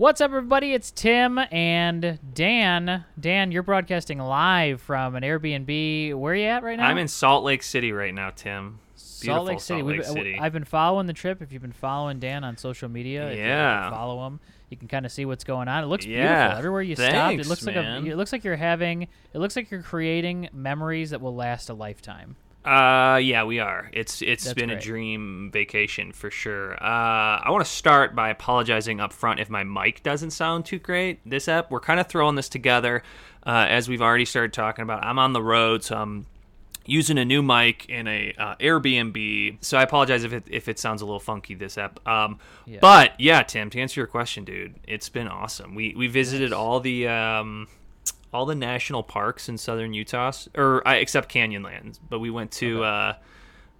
What's up, everybody? It's Tim and Dan. Dan, you're broadcasting live from an Airbnb. Where are you at right now? I'm in Salt Lake City right now, Tim. Salt Lake City. Salt Lake City. I've been following the trip. If you've been following Dan on social media, if you Yeah. follow him. You can kind of see what's going on. It looks Yeah. beautiful everywhere you stopped. It Thanks, looks like a, it looks like you're having. It looks like you're creating memories that will last a lifetime. Uh, yeah, we are. It's it's That's been great. a dream vacation for sure. Uh, I want to start by apologizing up front if my mic doesn't sound too great. This app, we're kind of throwing this together, uh, as we've already started talking about. I'm on the road, so I'm using a new mic in a uh, Airbnb. So I apologize if it if it sounds a little funky this app. Um, Yeah. but yeah, Tim, to answer your question, dude, it's been awesome. We we visited all the um, all the national parks in southern Utah, or except Canyonlands. But we went to uh,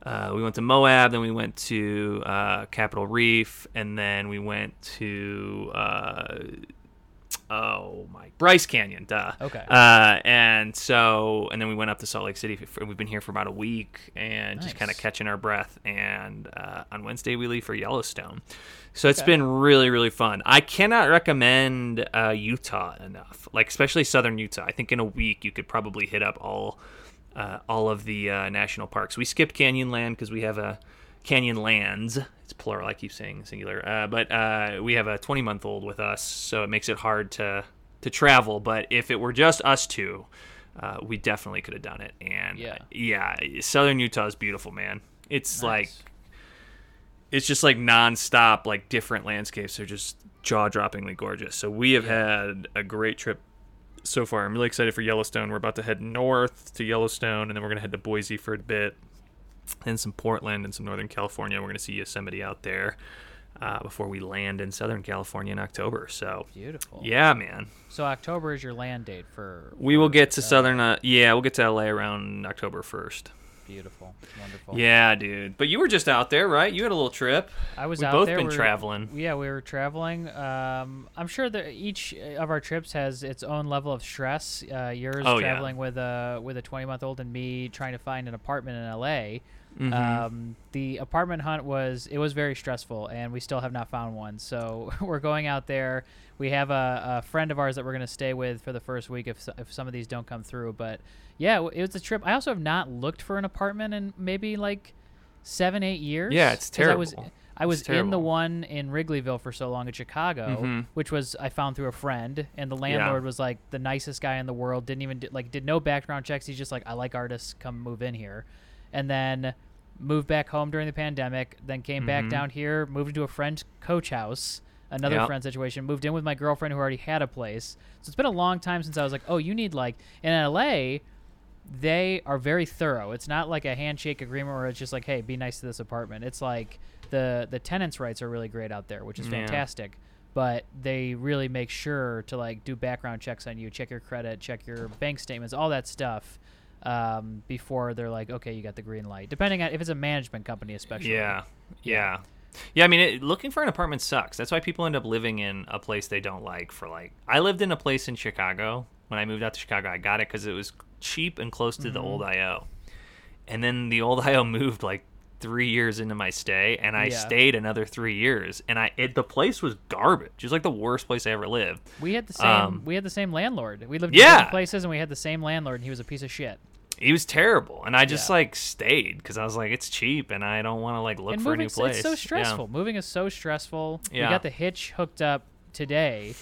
uh, we went to Moab, then we went to uh, Capitol Reef, and then we went to uh, oh my Bryce Canyon, duh. Okay. Uh, and so and then we went up to Salt Lake City. For, we've been here for about a week and just kind of catching our breath. And uh, on Wednesday we leave for Yellowstone. So it's Okay. been really, really fun. I cannot recommend uh, Utah enough, like especially southern Utah. I think in a week you could probably hit up all uh, all of the uh, national parks. We skipped Canyonland because we have a Canyonlands. It's plural. I keep saying singular, uh, but uh, we have a 20 month old with us, so it makes it hard to to travel. But if it were just us two, uh, we definitely could have done it. And Yeah. yeah, southern Utah is beautiful, man. It's like it's just like nonstop, like different landscapes are just jaw droppingly gorgeous. So we have had a great trip so far. I'm really excited for Yellowstone. We're about to head north to Yellowstone, and then we're gonna head to Boise for a bit, and some Portland and some Northern California. We're gonna see Yosemite out there uh, before we land in Southern California in October. So Beautiful. yeah, man, So October is your land date for. we will get to Southern. Uh, yeah, we'll get to LA around October first. Beautiful. Wonderful. Yeah, dude. But you were just out there, right? You had a little trip. I was We've out both there. been we were- traveling. Yeah, we were traveling. Um, I'm sure that each of our trips has its own level of stress. Uh, yours Oh, yeah. traveling with a with a 20 month old, and me trying to find an apartment in LA. Mhm. Um, the apartment hunt was it was very stressful, and we still have not found one. So we're going out there. We have a, a friend of ours that we're going to stay with for the first week if if some of these don't come through. But yeah, it was a trip. I also have not looked for an apartment in maybe like seven eight years. Yeah, it's 'cause I was terrible. I was in the one in Wrigleyville for so long in Chicago, Mhm. which was I found through a friend, and the landlord was like the nicest guy in the world. Didn't even do, like did no background checks. He's just like I like artists, come move in here, and then moved back home during the pandemic. Then came back Mhm. down here, moved into a friend's coach house. Another Yep. friend situation. Moved in with my girlfriend who already had a place. So it's been a long time since I was like, oh, you need like in LA they are very thorough. It's not like a handshake agreement where it's just like, "Hey, be nice to this apartment." It's like the the tenants' rights are really great out there, which is Yeah. fantastic. But they really make sure to like do background checks on you, check your credit, check your bank statements, all that stuff um, before they're like, "Okay, you got the green light." Depending on if it's a management company, especially. Yeah, yeah, yeah. I mean, it, looking for an apartment sucks. That's why people end up living in a place they don't like. For like, I lived in a place in Chicago when I moved out to Chicago. I got it because it was cheap and close to the Mm-hmm. old IO, and then the old IO moved like three years into my stay, and I Yeah. stayed another three years, and I it, the place was garbage. It was like the worst place I ever lived. We had the same. Um, we had the same landlord. We lived in Yeah. different places, and we had the same landlord, and he was a piece of shit. He was terrible, and I just Yeah. like stayed because I was like, it's cheap, and I don't want to like look and for a new place. It's so Yeah. stressful. Moving is so stressful. We got the hitch hooked up today,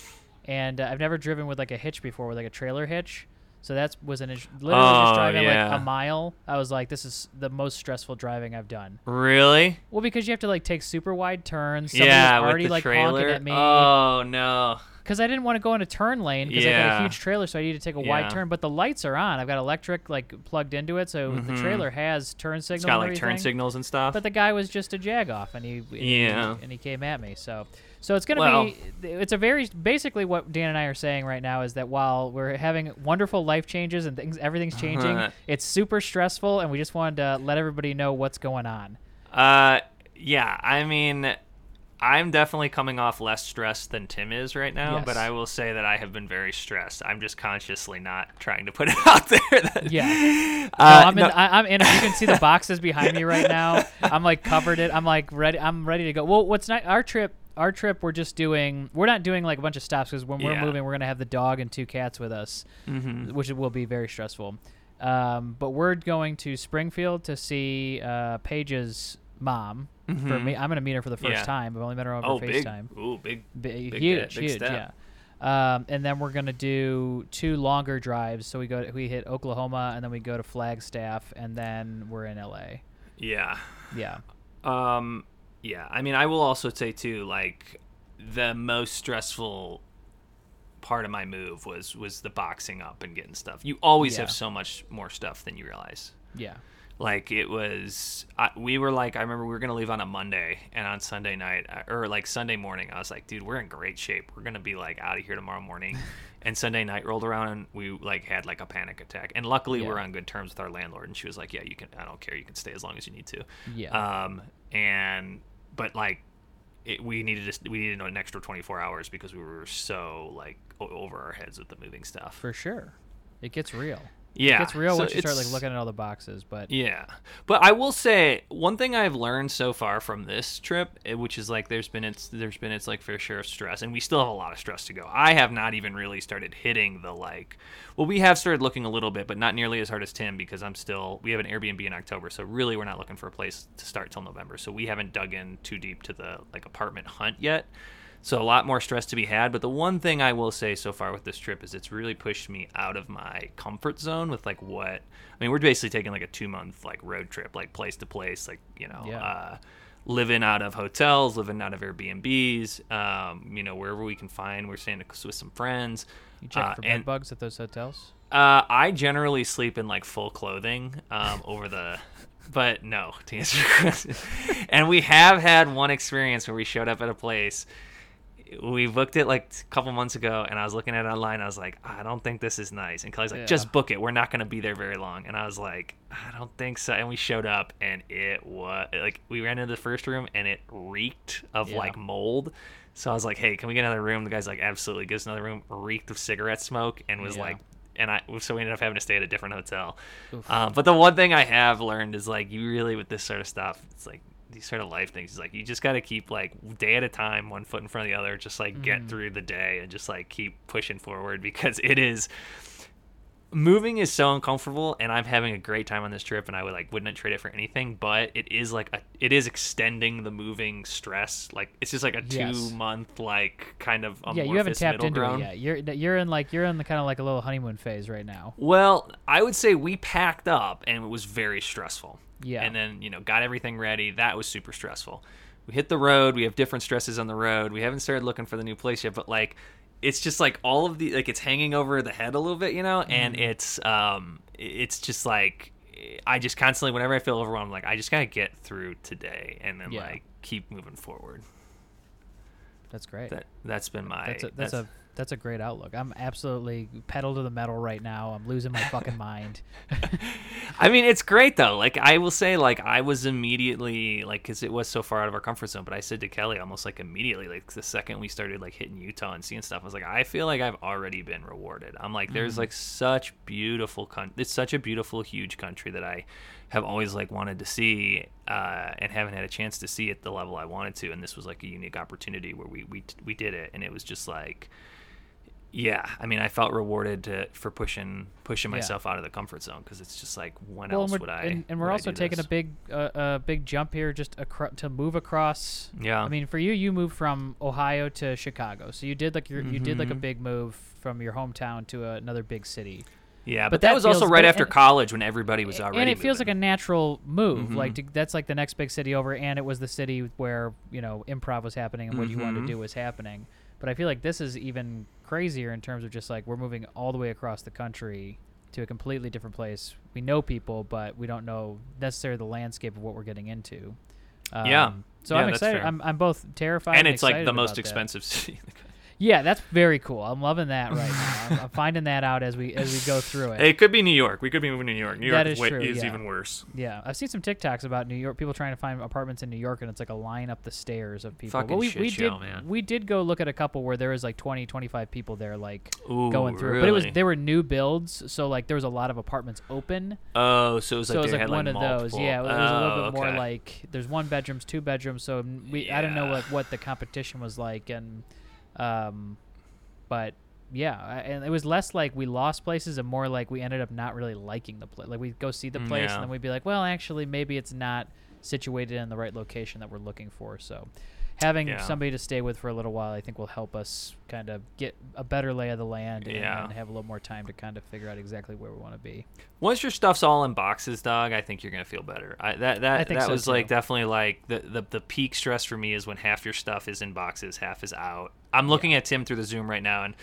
and uh, I've never driven with like a hitch before, with like a trailer hitch. So that was an literally Oh, just driving yeah. like a mile. I was like, this is the most stressful driving I've done. Really? Well, because you have to like take super wide turns. Somebody yeah, was already with the like trailer. honking at me Oh no. Because I didn't want to go in a turn lane because I got a huge trailer, so I need to take a Yeah. wide turn. But the lights are on. I've got electric like plugged into it, so the Mhm. trailer has turn signals. It's got and like turn signals and stuff. But the guy was just a jag off, and he and he- Yeah. and he came at me. So so it's gonna Well- be it's a very basically what Dan and I are saying right now is that while we're having wonderful life changes and things everything's changing, it's super stressful, and we just wanted to let everybody know what's going on. uh, yeah. I mean, I'm definitely coming off less stressed than Tim is right now, but I will say that I have been very stressed. I'm just consciously not trying to put it out there. that- Yeah. Uh, no, I'm in. no- I, I'm in. You can see the boxes behind me right now. I'm like covered it. I'm like ready. I'm ready to go. Well, what's not our trip? our trip we're just doing we're not doing like a bunch of stops because when we're Yeah. moving we're gonna have the dog and two cats with us, Mm-hmm. which will be very stressful. Um, but we're going to Springfield to see uh, Paige's mom. For me, I'm gonna meet her for the first Mm-hmm. Yeah. time. I've only met her over Oh, big. FaceTime. Ooh, big. Bi- Big huge, big huge, step. yeah. Um, and then we're gonna do two longer drives. So we go, to, we hit Oklahoma, and then we go to Flagstaff, and then we're in LA. Yeah. Yeah, Um, yeah. I mean, I will also say too, like the most stressful part of my move was was the boxing up and getting stuff. You always Yeah. have so much more stuff than you realize. yeah, Like it was, I, we were like, I remember we were gonna leave on a Monday, and on Sunday night uh, or like Sunday morning, I was like, dude, we're in great shape. We're gonna be like out of here tomorrow morning. and Sunday night rolled around, and we like had like a panic attack. And luckily, we're on good terms with our landlord, and she was like, yeah, you can. I don't care. You can stay as long as you need to. yeah. Um, and but like, it, we needed to, we needed an extra 24 hours because we were so like over our heads with the moving stuff. for sure. It gets real. Yeah, It real so once you start like looking at all the boxes. But Yeah, but I will say one thing I've learned so far from this trip, eh, which is like there's been its there's been its like fair share of stress, and we still have a lot of stress to go. I have not even really started hitting the like, well, we have started looking a little bit, but not nearly as hard as Tim because I'm still we have an Airbnb in October, so really we're not looking for a place to start till November, so we haven't dug in too deep to the like apartment hunt yet. So a lot more stress to be had. But the one thing I will say so far with this trip is it's really pushed me out of my comfort zone with like what I mean. We're basically taking like a two month like road trip, like place to place, like you know, Yeah. uh, living out of hotels, living out of Airbnbs, um, you know, wherever we can find. We're staying with some friends. you check Uh, for bed bugs at those hotels. uh, I generally sleep in like full clothing um, over the. But no, to answer your question. and we have had one experience where we showed up at a place. We booked it like a couple months ago, and I was looking at it online. I was like, I don't think this is nice. And Kelly's like, Yeah. just book it. We're not going to be there very long. And I was like, I don't think so. And we showed up, and it was like we ran into the first room, and it reeked of Yeah. like mold. So I was like, Hey, can we get another room? The guy's like, Absolutely. Gives us another room. Reeked of cigarette smoke, and was Yeah. like and I so we ended up having to stay at a different hotel. Um, but the one thing I have learned is like you really with this sort of stuff, it's like these sort of life things. Is like you just got to keep like day at a time, one foot in front of the other, just like get Mm-hmm. through the day and just like keep pushing forward because it is moving is so uncomfortable and i'm having a great time on this trip and i would like wouldn't trade it for anything but it is like a, it is extending the moving stress like it's just like a Yes. two month like kind of yeah, you haven't tapped into ground. it yet. You're you're in like you're in the kind of like a little honeymoon phase right now. Well, I would say we packed up and it was very stressful. Yeah. And then, you know, got everything ready. That was super stressful. We hit the road. We have different stresses on the road. We haven't started looking for the new place yet, but like it's just like all of the like it's hanging over the head a little bit, you know, and it's um it's just like I just constantly whenever I feel overwhelmed, I'm like I just got to get through today and then Yeah. like keep moving forward. That's great. That that's been my that's a that's, a that's a great outlook. I'm absolutely pedal to the metal right now. I'm losing my fucking mind. I mean, it's great though. Like I will say, like I was immediately like, because it was so far out of our comfort zone. But I said to Kelly almost like immediately, like the second we started like hitting Utah and seeing stuff, I was like, I feel like I've already been rewarded. I'm like, there's like such beautiful con. It's such a beautiful, huge country that I have always like wanted to see uh, and haven't had a chance to see at the level I wanted to. And this was like a unique opportunity where we we we did it, and it was just like. Yeah, I mean, I felt rewarded to, for pushing pushing Yeah. myself out of the comfort zone because it's just like when well, else would I? and, and we're also taking this? a big uh, a big jump here just acro- to move across. yeah. I mean, for you, you moved from Ohio to Chicago, so you did like your you did like a Mhm. big move from your hometown to another big city. yeah, but, but that, that was also right after and- college when everybody was already. and it feels like a natural move. Mhm. Like to, that's like the next big city over, and it was the city where you know improv was happening and what you wanted to do was happening. But I feel like this is even crazier in terms of just like we're moving all the way across the country to a completely different place. We know people, but we don't know necessarily the landscape of what we're getting into. Um, Yeah. So Yeah, I'm excited. I'm, I'm both terrified and and it's like the most about that. expensive city. in the country. Yeah, that's very cool. I'm loving that right now. I'm, I'm finding that out as we as we go through it. It could be New York. We could be moving to New York. New That York is way- true, is yeah. even worse. Yeah, I've seen some TikToks about New York. People trying to find apartments in New York, and it's like a line up the stairs of people. Fucking we, shit we show, did man. we did go look at a couple where there was like 20, 25 people there, like Ooh, going through. But it was really? they were new builds, so like there was a lot of apartments open. Oh, so it was like so it was like one of those. Yeah, it was a little Oh, bit more oh, like there's one bedrooms, two bedrooms. So we I don't know Yeah. like what the competition was like, and um, but yeah, I- and it was less like we lost places and more like we ended up not really liking the place. Like we'd go see the Mm, place yeah. and then we'd be like, well, actually, maybe it's not situated in the right location that we're looking for. So having Yeah. somebody to stay with for a little while, I think will help us kind of get a better lay of the land and, Yeah. and have a little more time to kind of figure out exactly where we want to be. Once your stuff's all in boxes, dog, I think you're gonna feel better. I, that that that so, was like definitely like the, the the peak stress for me is when half your stuff is in boxes, half is out. I'm looking at Tim through the Zoom right now, and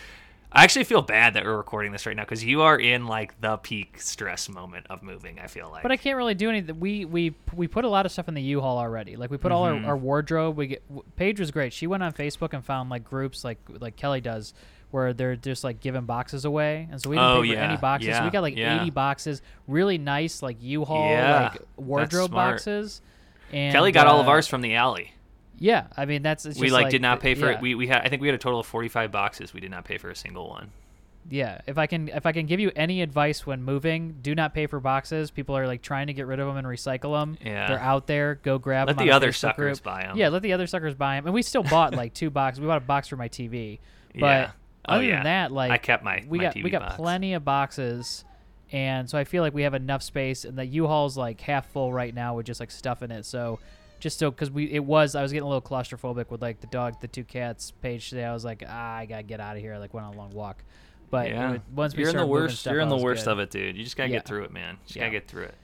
I actually feel bad that we're recording this right now because you are in like the peak stress moment of moving. I feel like. But I can't really do anything. We we we put a lot of stuff in the U-Haul already. Like we put all Mhm. our, our wardrobe. We get Paige was great. She went on Facebook and found like groups like like Kelly does, where they're just like giving boxes away. And so we didn't Oh, pay for yeah, any boxes. So we got like yeah. 80 boxes, really nice like U-Haul Yeah, like wardrobe boxes. And Kelly got all of uh, ours from the alley. Yeah, I mean that's we just like, did not pay for yeah. it. We we had I think we had a total of 45 boxes. We did not pay for a single one. Yeah, if I can if I can give you any advice when moving, do not pay for boxes. People are like trying to get rid of them and recycle them. Yeah. they're out there. Go grab Let them. the other suckers group. them. Yeah, let the other suckers buy them. And we still bought like two boxes. We bought a box for my TV, but Yeah. Oh, other yeah. than that, like I kept my we my got TV we got box. plenty of boxes, and so I feel like we have enough space. And the U-Haul's like half full right now with just like stuff in it. So just so because we it was I was getting a little claustrophobic with like the dog, the two cats. Paige today, I was like ah, I gotta get out of here. I like went on a long walk. But yeah. once we you're in the worst. stuff You're in the worst good. of it, dude. You just gotta Yeah. get through it, man. Just Yeah. gotta get through it.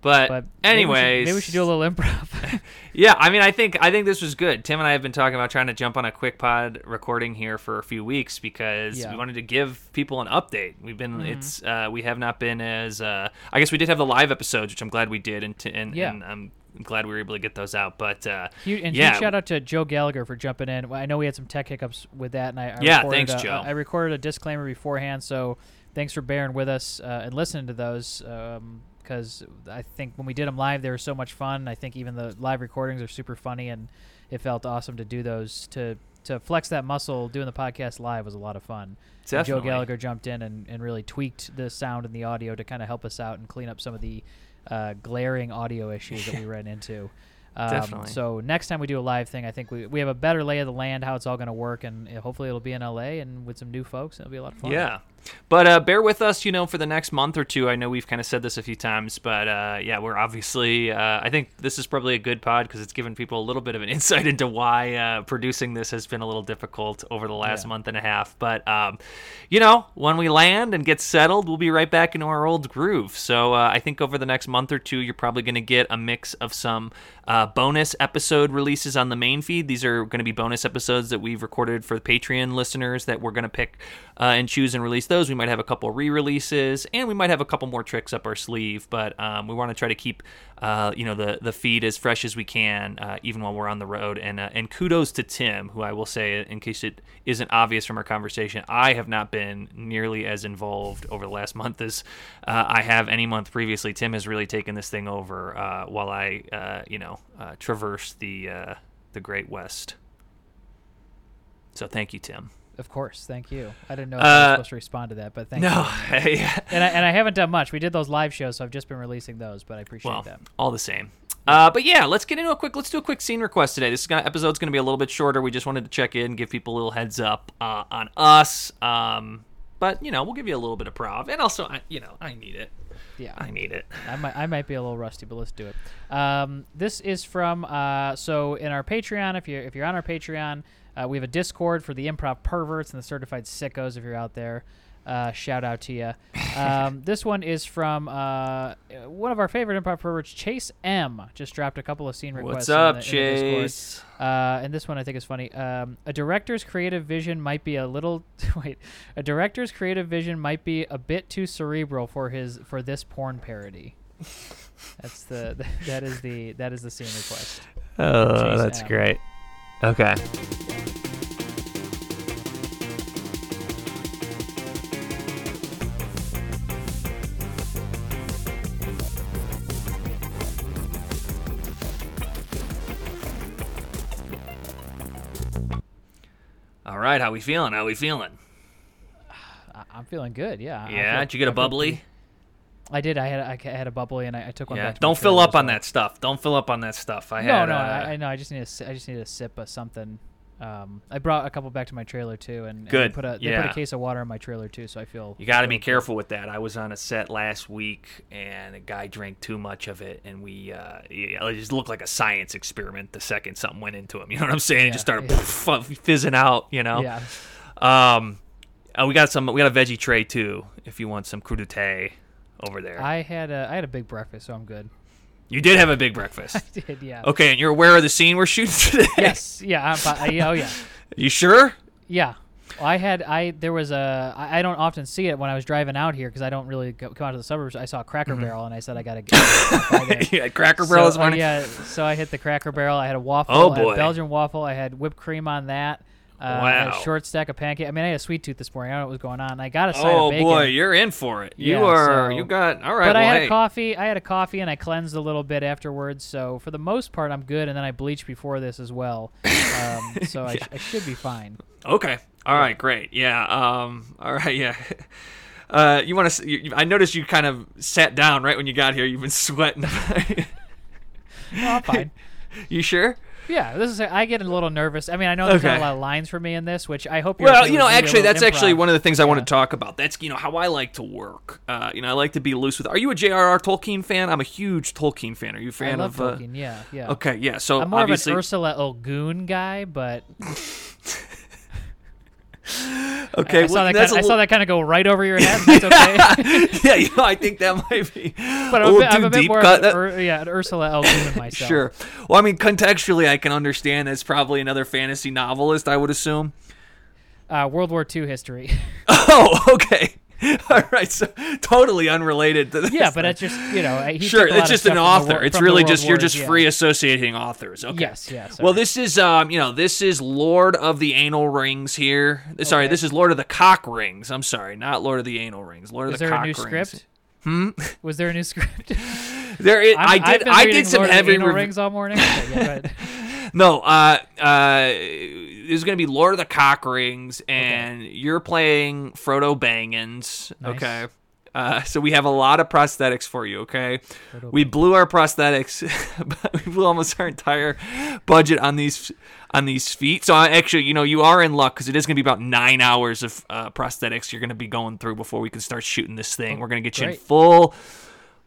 But, But maybe we should- anyways, maybe we should do a little improv. yeah. I mean, I think I think this was good. Tim and I have been talking about trying to jump on a quick pod recording here for a few weeks because Yeah. we wanted to give people an update. We've been Mhm. it's uh, we have not been as uh, I guess we did have the live episodes, which I'm glad we did, and t- and, Yeah. and I'm glad we were able to get those out. But uh, Huge, and yeah, huge shout out to Joe Gallagher for jumping in. I know we had some tech hiccups with that, and I, I Yeah, recorded thanks, a, Joe. I recorded a disclaimer beforehand, so thanks for bearing with us uh, and listening to those. Because I think when we did them live, they were so much fun. I think even the live recordings are super funny, and it felt awesome to do those. To to flex that muscle, doing the podcast live was a lot of fun. Joe Gallagher jumped in and, and really tweaked the sound and the audio to kind of help us out and clean up some of the uh, glaring audio issues that we ran into. Um, Definitely. So next time we do a live thing, I think we, we have a better lay of the land, how it's all going to work, and hopefully it'll be in LA and with some new folks. It'll be a lot of fun. Yeah. But uh, bear with us, you know, for the next month or two. I know we've kind of said this a few times, but uh, yeah, we're obviously. Uh, I think this is probably a good pod because it's given people a little bit of an insight into why uh, producing this has been a little difficult over the last Yeah. month and a half. But um, you know, when we land and get settled, we'll be right back into our old groove. So uh, I think over the next month or two, you're probably going to get a mix of some uh, bonus episode releases on the main feed. These are going to be bonus episodes that we've recorded for the Patreon listeners that we're going to pick uh, and choose and release those. We might have a couple re-releases, and we might have a couple more tricks up our sleeve. But um, we want to try to keep, uh, you know, the the feed as fresh as we can, uh, even while we're on the road. And uh, and kudos to Tim, who I will say, in case it isn't obvious from our conversation, I have not been nearly as involved over the last month as uh, I have any month previously. Tim has really taken this thing over uh, while I, uh, you know, traverse the the Great West. So thank you, Tim. Of course. Thank you. I didn't know if I was Uh, supposed to respond to that, but thank No, you. yeah. And I, and I haven't done much. We did those live shows, so I've just been releasing those, but I appreciate well, that. all the same. Uh, but yeah, let's get into a quick. Let's do a quick scene request today. This is gonna, episode's going to be a little bit shorter. We just wanted to check in, give people a little heads up uh, on us. Um, but you know, we'll give you a little bit of prov, and also, I, you know, I need it. Yeah. I need it. I might, I might be a little rusty, but let's do it. Um, this is from uh, so in our Patreon. If you're if you're on our Patreon, uh, we have a Discord for the improv perverts and the certified sickos. If you're out there, uh, shout out to you. Um, this one is from uh, one of our favorite improv perverts, Chase M. Just dropped a couple of scene requests. What's in up, the- the Chase? Uh, and this one I think is funny. Um, a director's creative vision might be a little wait. A director's creative vision might be a bit too cerebral for his for this porn parody. That's the that is the that is the scene request. Oh, Chase that's M. great. Okay. Right, how we feeling? How we feeling? I, I'm feeling good. Yeah. Yeah, feel- did you get a I bubbly? I did. I had I had a bubbly and I, I took one Yeah. back. To Don't fill up as on well. that stuff. Don't fill up on that stuff. I No, had. no, uh, I, I know. I just need a I just need a sip of something. Um, I brought a couple back to my trailer too, and, and Good, they put a they put a case of water in my trailer too, so I feel You got to be good. careful with that. I was on a set last week, and a guy drank too much of it, and we uh, it just looked like a science experiment. The second something went into him, you know what I'm saying? It just started yeah. pff, fizzing out, you know. Yeah. Um, uh, we got some. We got a veggie tray too. If you want some crudité over there, I had a I had a big breakfast, so I'm good. You did have a big breakfast. I did, yeah. Okay, and you're aware of the scene we're shooting today? Yes, yeah. I'm, I, oh yeah, You sure? yeah. Well, I had I there was a I I don't often see it when I was driving out here because I don't really go, come out to the suburbs. I saw a Cracker Barrel and I said I gotta get yeah, Cracker Barrel so, this morning. Uh, yeah, so I hit the Cracker Barrel. I had a waffle. Oh, I had boy. a Belgian waffle. I had whipped cream on that. Uh, Wow. a short stack of pancakes. I mean, I had a sweet tooth this morning. I don't know what was going on. I got a side Oh of bacon. Oh boy, you're in for it. You Yeah, are. so- you got all right. but I had hey. a coffee. I had a coffee and I cleansed a little bit afterwards. So for the most part, I'm good. And then I bleached before this as well. Um, so I, sh- I should be fine. Okay. All right. Great. Yeah. Um. All right. Yeah. Uh, you want to? I noticed you kind of sat down right when you got here. You've been sweating. No, I'm fine. you sure? Yeah, this is. I get a little nervous. I mean, I know there's not a lot of lines for me in this, which I hope. You're Well, okay you know, with maybe a actually, that's actually one of the things I want to talk about. That's you know how I like to work. Uh, you know, I like to be loose with. Are you a J.R.R. Tolkien fan? I'm a huge Tolkien fan. Are you a I fan love of? Uh, Tolkien. Yeah, yeah. okay. Yeah. So I'm more obviously, of an Ursula Guin guy, but okay. I saw well, that. that's Kind a I saw that kind of go right over your head. That's okay. yeah, you know, I think that might be. but a I'm a little bit, I'm a bit more cut. of That- Ur, yeah, an Ursula L. Guin myself. Sure. Well, I mean, contextually, I can understand that's probably another fantasy novelist. I would assume. Uh, World War II history. Oh, okay. All right. So totally unrelated to this. yeah, but it's just you know he sure. took a lot It's just an the author. it's really just you're just yeah. free associating authors. Okay. Yes, yes. Well, this is um, you know, this is Lord of the Anal Rings here. Sorry, Okay. this is Lord of the Cock Rings. I'm sorry, not Lord of the Anal Rings. Lord Is of the there a Cock new Rings. script? Hmm. Was there a new script? There, is, I did. I did some Lord heavy Anal rings all morning. Okay, yeah. No, uh, uh, there's gonna be Lord of the Cock Rings, and you're playing Frodo Bangans. Nice. Okay. Uh, so we have a lot of prosthetics for you. Okay. Frodo We blew our prosthetics. we blew almost our entire budget on these on these feet. So I actually, you know, you are in luck because it is gonna be about nine hours of uh, prosthetics you're gonna be going through before we can start shooting this thing. We're gonna get you in full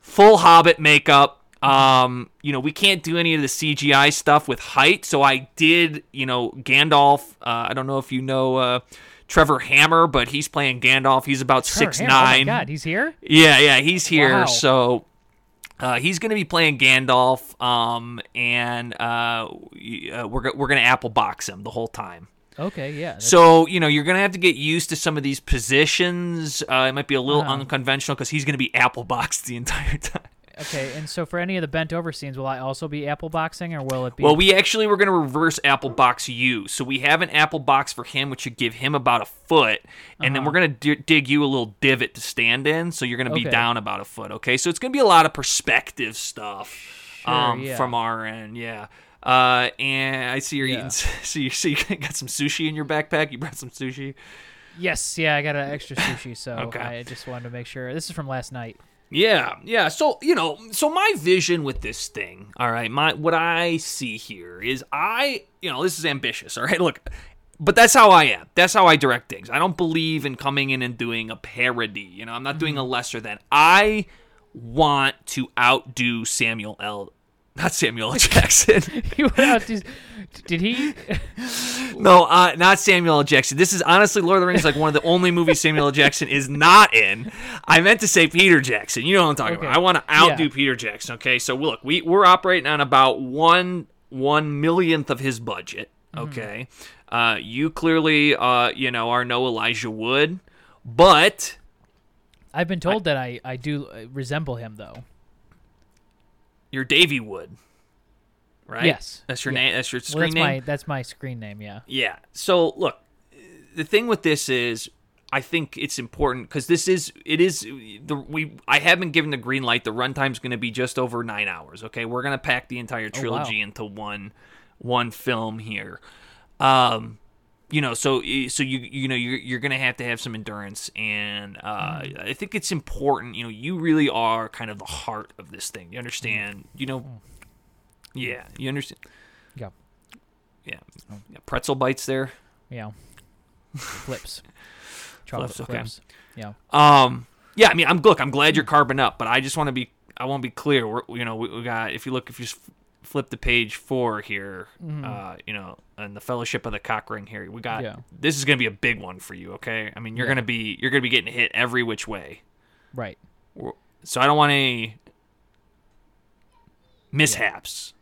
full Hobbit makeup. Um, you know, we can't do any of the CGI stuff with height, so I did, you know, Gandalf. Uh, I don't know if you know uh, Trevor Hammer, but he's playing Gandalf. He's about Trevor six Hammer, nine. Oh my God, he's here. Yeah, yeah, he's here. Wow. So uh, he's going to be playing Gandalf, um, and uh, uh, we're we're going to apple box him the whole time. Okay, yeah. So you know you're going to have to get used to some of these positions. Uh, it might be a little Uh-huh. unconventional because he's going to be apple boxed the entire time. Okay, and so for any of the bent over scenes, will I also be apple boxing, or will it be? Well, we actually were going to reverse apple box you. So we have an apple box for him, which should give him about a foot, and then Uh-huh. we're going to d- dig you a little divot to stand in. So you're going to be Okay. down about a foot. Okay, so it's going to be a lot of perspective stuff um, yeah. from our end. Yeah. Uh, and I see you're Yeah. eating. So you see you got some sushi in your backpack. You brought some sushi. yes, yeah, I got an extra sushi, so Okay. I just wanted to make sure. This is from last night. Yeah, yeah. So you know, so my vision with this thing, all right, my what I see here is I, you know, this is ambitious, all right. Look, but that's how I am. That's how I direct things. I don't believe in coming in and doing a parody. You know, I'm not doing mm-hmm. a lesser than. I want to outdo Samuel L. Not Samuel L. Jackson. He went out to- Did he? no, uh, not Samuel L. Jackson. This is honestly Lord of the Rings, like one of the only movies Samuel L. Jackson is not in. I meant to say Peter Jackson. You know what I'm talking Okay. about. I want to outdo Yeah. Peter Jackson. Okay, so look, we we're operating on about one one millionth of his budget. Mm-hmm. Okay, uh, you clearly, uh, you know, are no Elijah Wood, but I've been told that I I do uh, resemble him though. You're Davy Wood, right? Yes. that's your Yeah. name. That's your Well, screen that's name. my that's my screen name. Yeah. Yeah. So look, the thing with this is, I think it's important because this is it is the we I have been given the green light. The runtime's going to be just over nine hours. Okay, we're going to pack the entire Oh, wow. trilogy into one one film here. Um, you know, so so you you know you're you're gonna have to have some endurance, and uh, Mm-hmm. I think it's important. You know, you really are kind of the heart of this thing. You understand? You know, yeah, you understand. Yeah. Yeah, yeah pretzel bites there. Yeah. Flips. Chocolate Flips, okay. flips. Yeah. Um, yeah, I mean, I'm look, I'm glad you're carbon up, but I just want to be, I want to be clear. We're, you know, we, we got if you look, if you flip the page four here, uh, you know, and the Fellowship of the Cock Ring here, we got. Yeah. This is gonna be a big one for you, okay? I mean, you're Yeah. gonna be, you're gonna be getting hit every which way. Right. So I don't want any mishaps.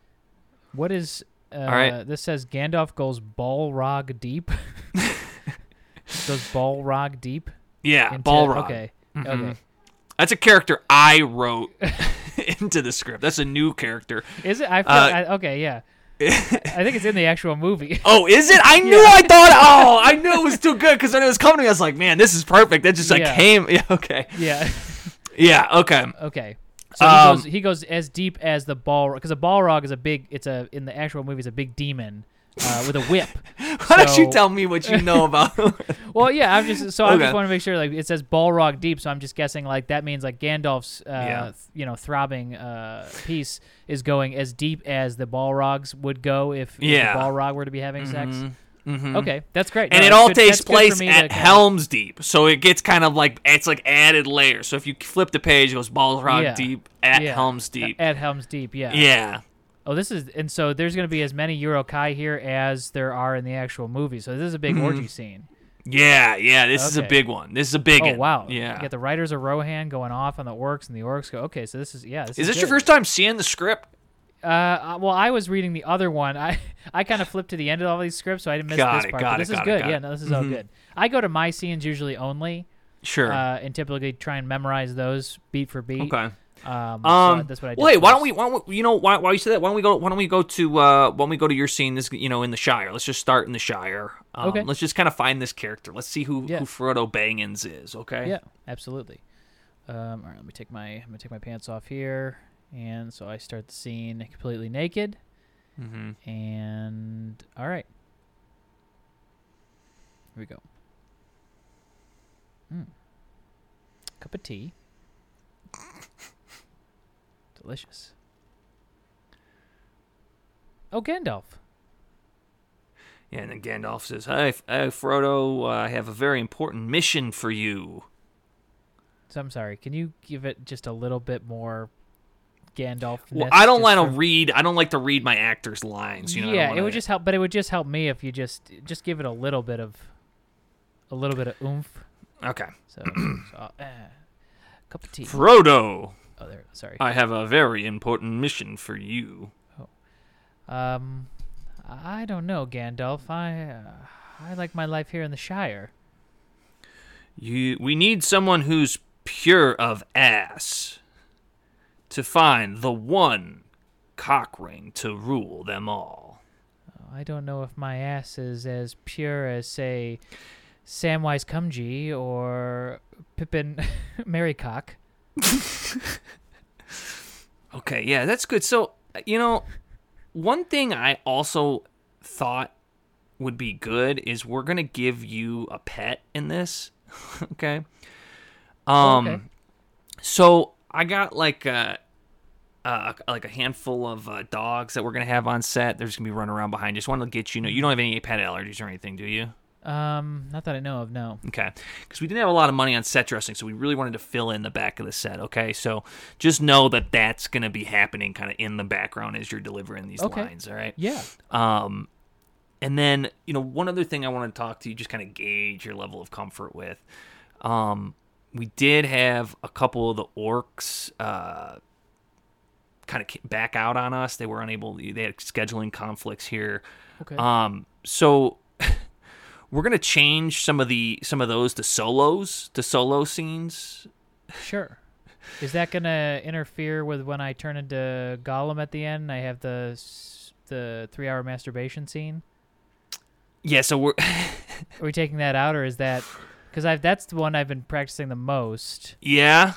What is uh right. this says Gandalf goes Balrog deep. goes Balrog deep Yeah, into Balrog. Okay. Mhm. Okay. That's a character I wrote into the script. That's a new character. Is it I feel Uh, I, okay, yeah. I think it's in the actual movie. Oh, is it? I knew. Yeah. I thought. Oh, I knew it was too good because when it was coming to me, I was like, "Man, this is perfect." That just like Yeah. came. Yeah. Okay. yeah. Yeah. Okay. Okay. So Um, he goes he goes as deep as the ball because a Balrog is a big it's a in the actual movie it's a big demon uh, with a whip. Why don't you tell me what you know about? Well, yeah, I'm just so I just want to make sure like it says Balrog deep, so I'm just guessing like that means like Gandalf's uh, Yeah. th- you know throbbing uh, piece is going as deep as the Balrogs would go if, if Yeah. the Balrog were to be having sex. Mhm. Okay, that's great. and No, it all good- takes that's good for place at Helm's Deep, so it gets kind of like it's like added layers. So if you flip the page, it goes Balrog Yeah. Deep at Yeah. Helm's Deep. At Helm's Deep, yeah. yeah. Oh, this is and so there's going to be as many Uruk-hai here as there are in the actual movie. So this is a big Mm-hmm. orgy scene. Yeah. Yeah. This is a big one. This is a big Oh one. wow! Yeah. You got the Riders of Rohan going off on the orcs, and the orcs go. Okay, so this is yeah. This is is, this your first time seeing the script? Uh, uh, well, I was reading the other one. I I kind of flipped to the end of all these scripts, so I didn't miss Got this it, part. got but it, this is it, good. got yeah, no, this is all Mhm. good. I go to my scenes usually only, Sure. uh, and typically try and memorize those beat for beat. okay. Um, so Um, that's what I did. well, hey, why don't we? Why don't we? You know, why? Why you say that? Why don't we go? Why don't we go to? Uh, why don't we go to your scene? This, you know, in the Shire. Let's just start in the Shire. Um, Okay. Let's just kind of find this character. Let's see who Yeah. who Frodo Bangins is. Okay. Yeah, absolutely. Um, all right, let me take my I'm gonna take my pants off here, and so I start the scene completely naked. Mm-hmm. And all right, here we go. Mm. Cup of tea. Delicious. Oh, Gandalf. Yeah, and then Gandalf says, "Hi, uh, Frodo. Uh, I have a very important mission for you." So I'm sorry. Can you give it just a little bit more Gandalf? Well, I don't want to read. I don't like to read my actors' lines. You know. Yeah, it wanna- would just help, but it would just help me if you just just give it a little bit of a little bit of oomph. Okay. So, so uh, cup of tea. Frodo, Oh, there. Sorry. I have a very important mission for you. Oh. Um, I don't know, Gandalf. I uh, I like my life here in the Shire. You, we need someone who's pure of ass to find the one cock ring to rule them all. I don't know if my ass is as pure as say Samwise Cumgee or Pippin Merrycock. Okay, yeah, that's good. So, you know, one thing I also thought would be good is we're going to give you a pet in this. okay? Um okay. so I got like a uh, like a handful of uh, dogs that we're gonna have on set. They're just gonna be running around behind. Just wanted to get you know you don't have any pet allergies or anything, do you? Um, not that I know of. No. Okay. Because we didn't have a lot of money on set dressing, so we really wanted to fill in the back of the set. Okay. So just know that that's going to be happening kind of in the background as you're delivering these Okay. lines. All right. Yeah. Um, and then, you know, one other thing I want to talk to you, just kind of gauge your level of comfort with. Um, we did have a couple of the orcs uh, kind of back out on us. They were unable, they had scheduling conflicts here. Okay. Um, so we're gonna change some of the some of those to solos, to solo scenes. Sure. Is that gonna interfere with when I turn into Gollum at the end? I have the the three hour masturbation scene. Yeah, so we're Are we taking that out, or is that because I've that's the one I've been practicing the most? yeah.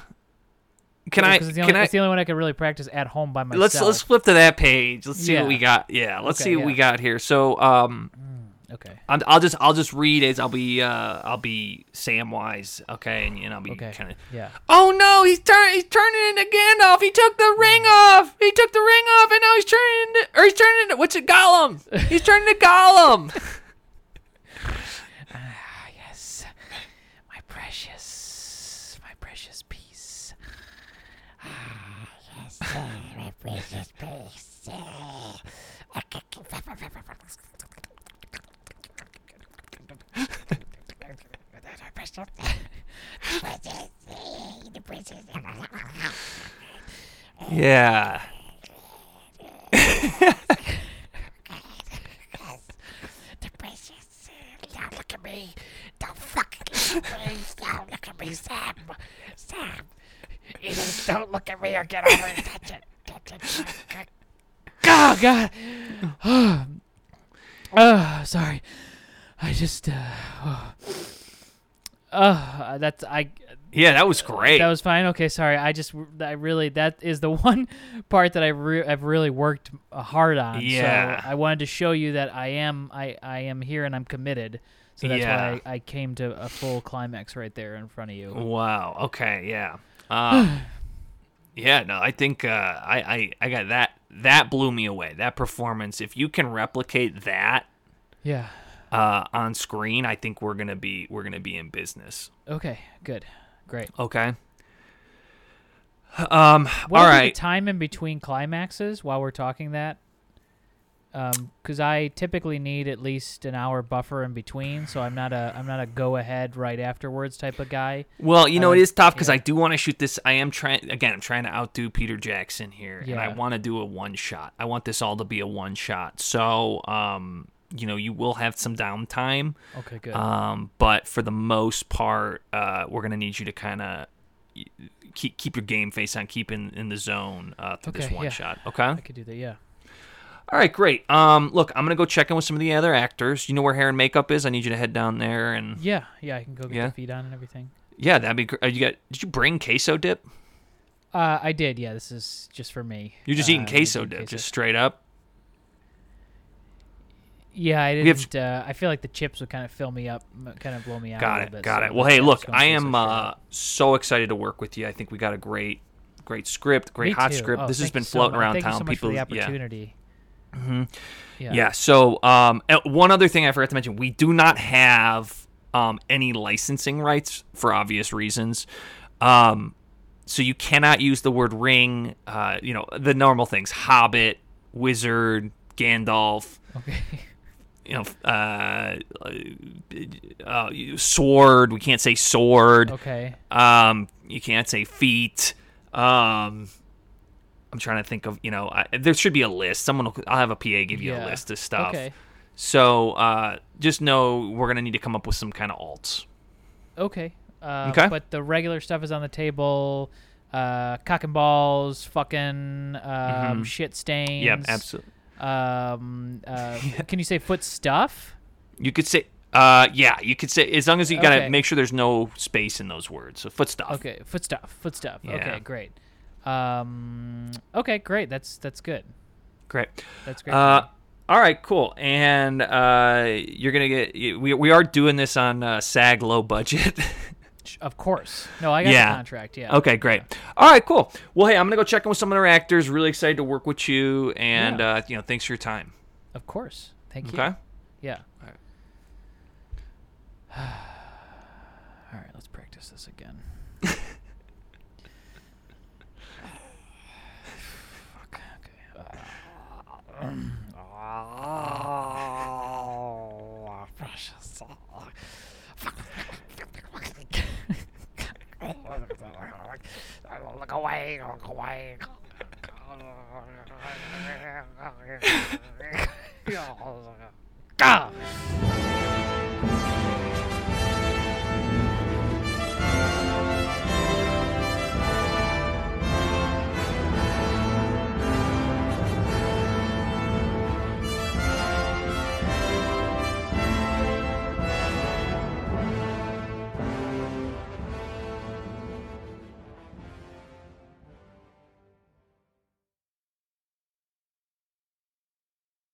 Can I? Because it's the, only, Can I? it's the only one I can really practice at home by myself. Let's let's flip to that page. Let's see Yeah. what we got. Yeah, let's Okay, see what we got here. So, um, Okay. I'm, I'll just I'll just read as I'll be uh I'll be Samwise, okay, and, and I'll be Okay. kind of. Yeah. Oh no, he's turning he's turning into Gandalf. He took the ring off. He took the ring off, and now he's turning into or he's turning into what's it Gollum? He's turning to Gollum. Ah yes. My precious, my precious piece. Ah yes, my precious piece. Yeah. The. Don't look at me. Don't fucking look at look at me, Sam. Sam. Either don't look at me or get over and touch it. Touch it. touch it. Oh God. oh, sorry. I just. Uh, oh. Oh, that's I. Yeah, that was great. That was fine. Okay, sorry. I just I really that is the one part that I re- I've really worked uh, hard on. Yeah. So I wanted to show you that I am I I am here and I'm committed. So that's Yeah. why I, I came to a full climax right there in front of you. Wow. Okay. Yeah. Um, yeah. No, I think uh, I, I I got that. That blew me away. That performance. If you can replicate that Yeah. Uh, on screen, I think we're gonna be we're gonna be in business. Okay. Good. Great. Okay. Um. What all right. the time in between climaxes while we're talking that? Because I typically need at least an hour buffer in between, so I'm not a I'm not a go ahead right afterwards type of guy. Well, you know, it is tough because yeah. I do want to shoot this. I am trying again. I'm trying to outdo Peter Jackson here, and I want to do a one shot. I want this all to be a one shot. So, um, you know, you will have some downtime. Okay, good. Um, but for the most part, uh, we're gonna need you to kind of keep keep your game face on, keep in, in the zone uh, through this one yeah. shot. Okay. I could do that. Yeah. All right, great. Um, look, I'm gonna go check in with some of the other actors. You know where hair and makeup is? I need you to head down there and Yeah. Yeah. I can go get Yeah? the feed on and everything. yeah, that'd be great. Uh, you got? Did you bring queso dip? Uh, I did. Yeah. This is just for me. You're just Uh, eating queso dip, queso. just straight up. Yeah, I didn't. Uh, I feel like the chips would kind of fill me up, kind of blow me out. a Got little it, bit, got so it. Well, hey, look, I am uh, so excited to work with you. I think we got a great, great script, great hot script. Oh, this has been so floating much. around Thank town. So People, the yeah. opportunity. Yeah. Yeah. So, um, uh, one other thing I forgot to mention: we do not have um, any licensing rights for obvious reasons. Um, so you cannot use the word ring. Uh, you know the normal things: Hobbit, Wizard, Gandalf. Okay. You know, uh, uh, sword. We can't say sword. okay. Um, you can't say feet. Um, I'm trying to think of you know I, there should be a list. Someone will, I'll have a PA give you a list of stuff. Okay. So uh, just know we're gonna need to come up with some kind of alts. Okay. Uh, Okay. But the regular stuff is on the table. Uh, cock and balls, fucking um, shit stains. Mm-hmm. Yep, absolutely. Um, uh, can you say foot stuff? You could say. Uh, yeah, you could say as long as you gotta Okay. make sure there's no space in those words. So foot stuff. Okay, foot stuff, foot stuff. Yeah. Okay, great. Um, okay, great. That's that's good. Great. That's great. Uh, all right, cool. And uh, you're gonna get. We we are doing this on uh, SAG low budget. of course. No, I got yeah. the contract. Yeah. Okay, great. All right, cool. Well, hey, I'm gonna go check in with some of our actors. Really excited to work with you, and Yeah. uh, you know, thanks for your time. Of course. Thank you. Okay. Yeah. All right. All right. Let's practice this again. Fuck. Okay. Oh, precious. Look away, look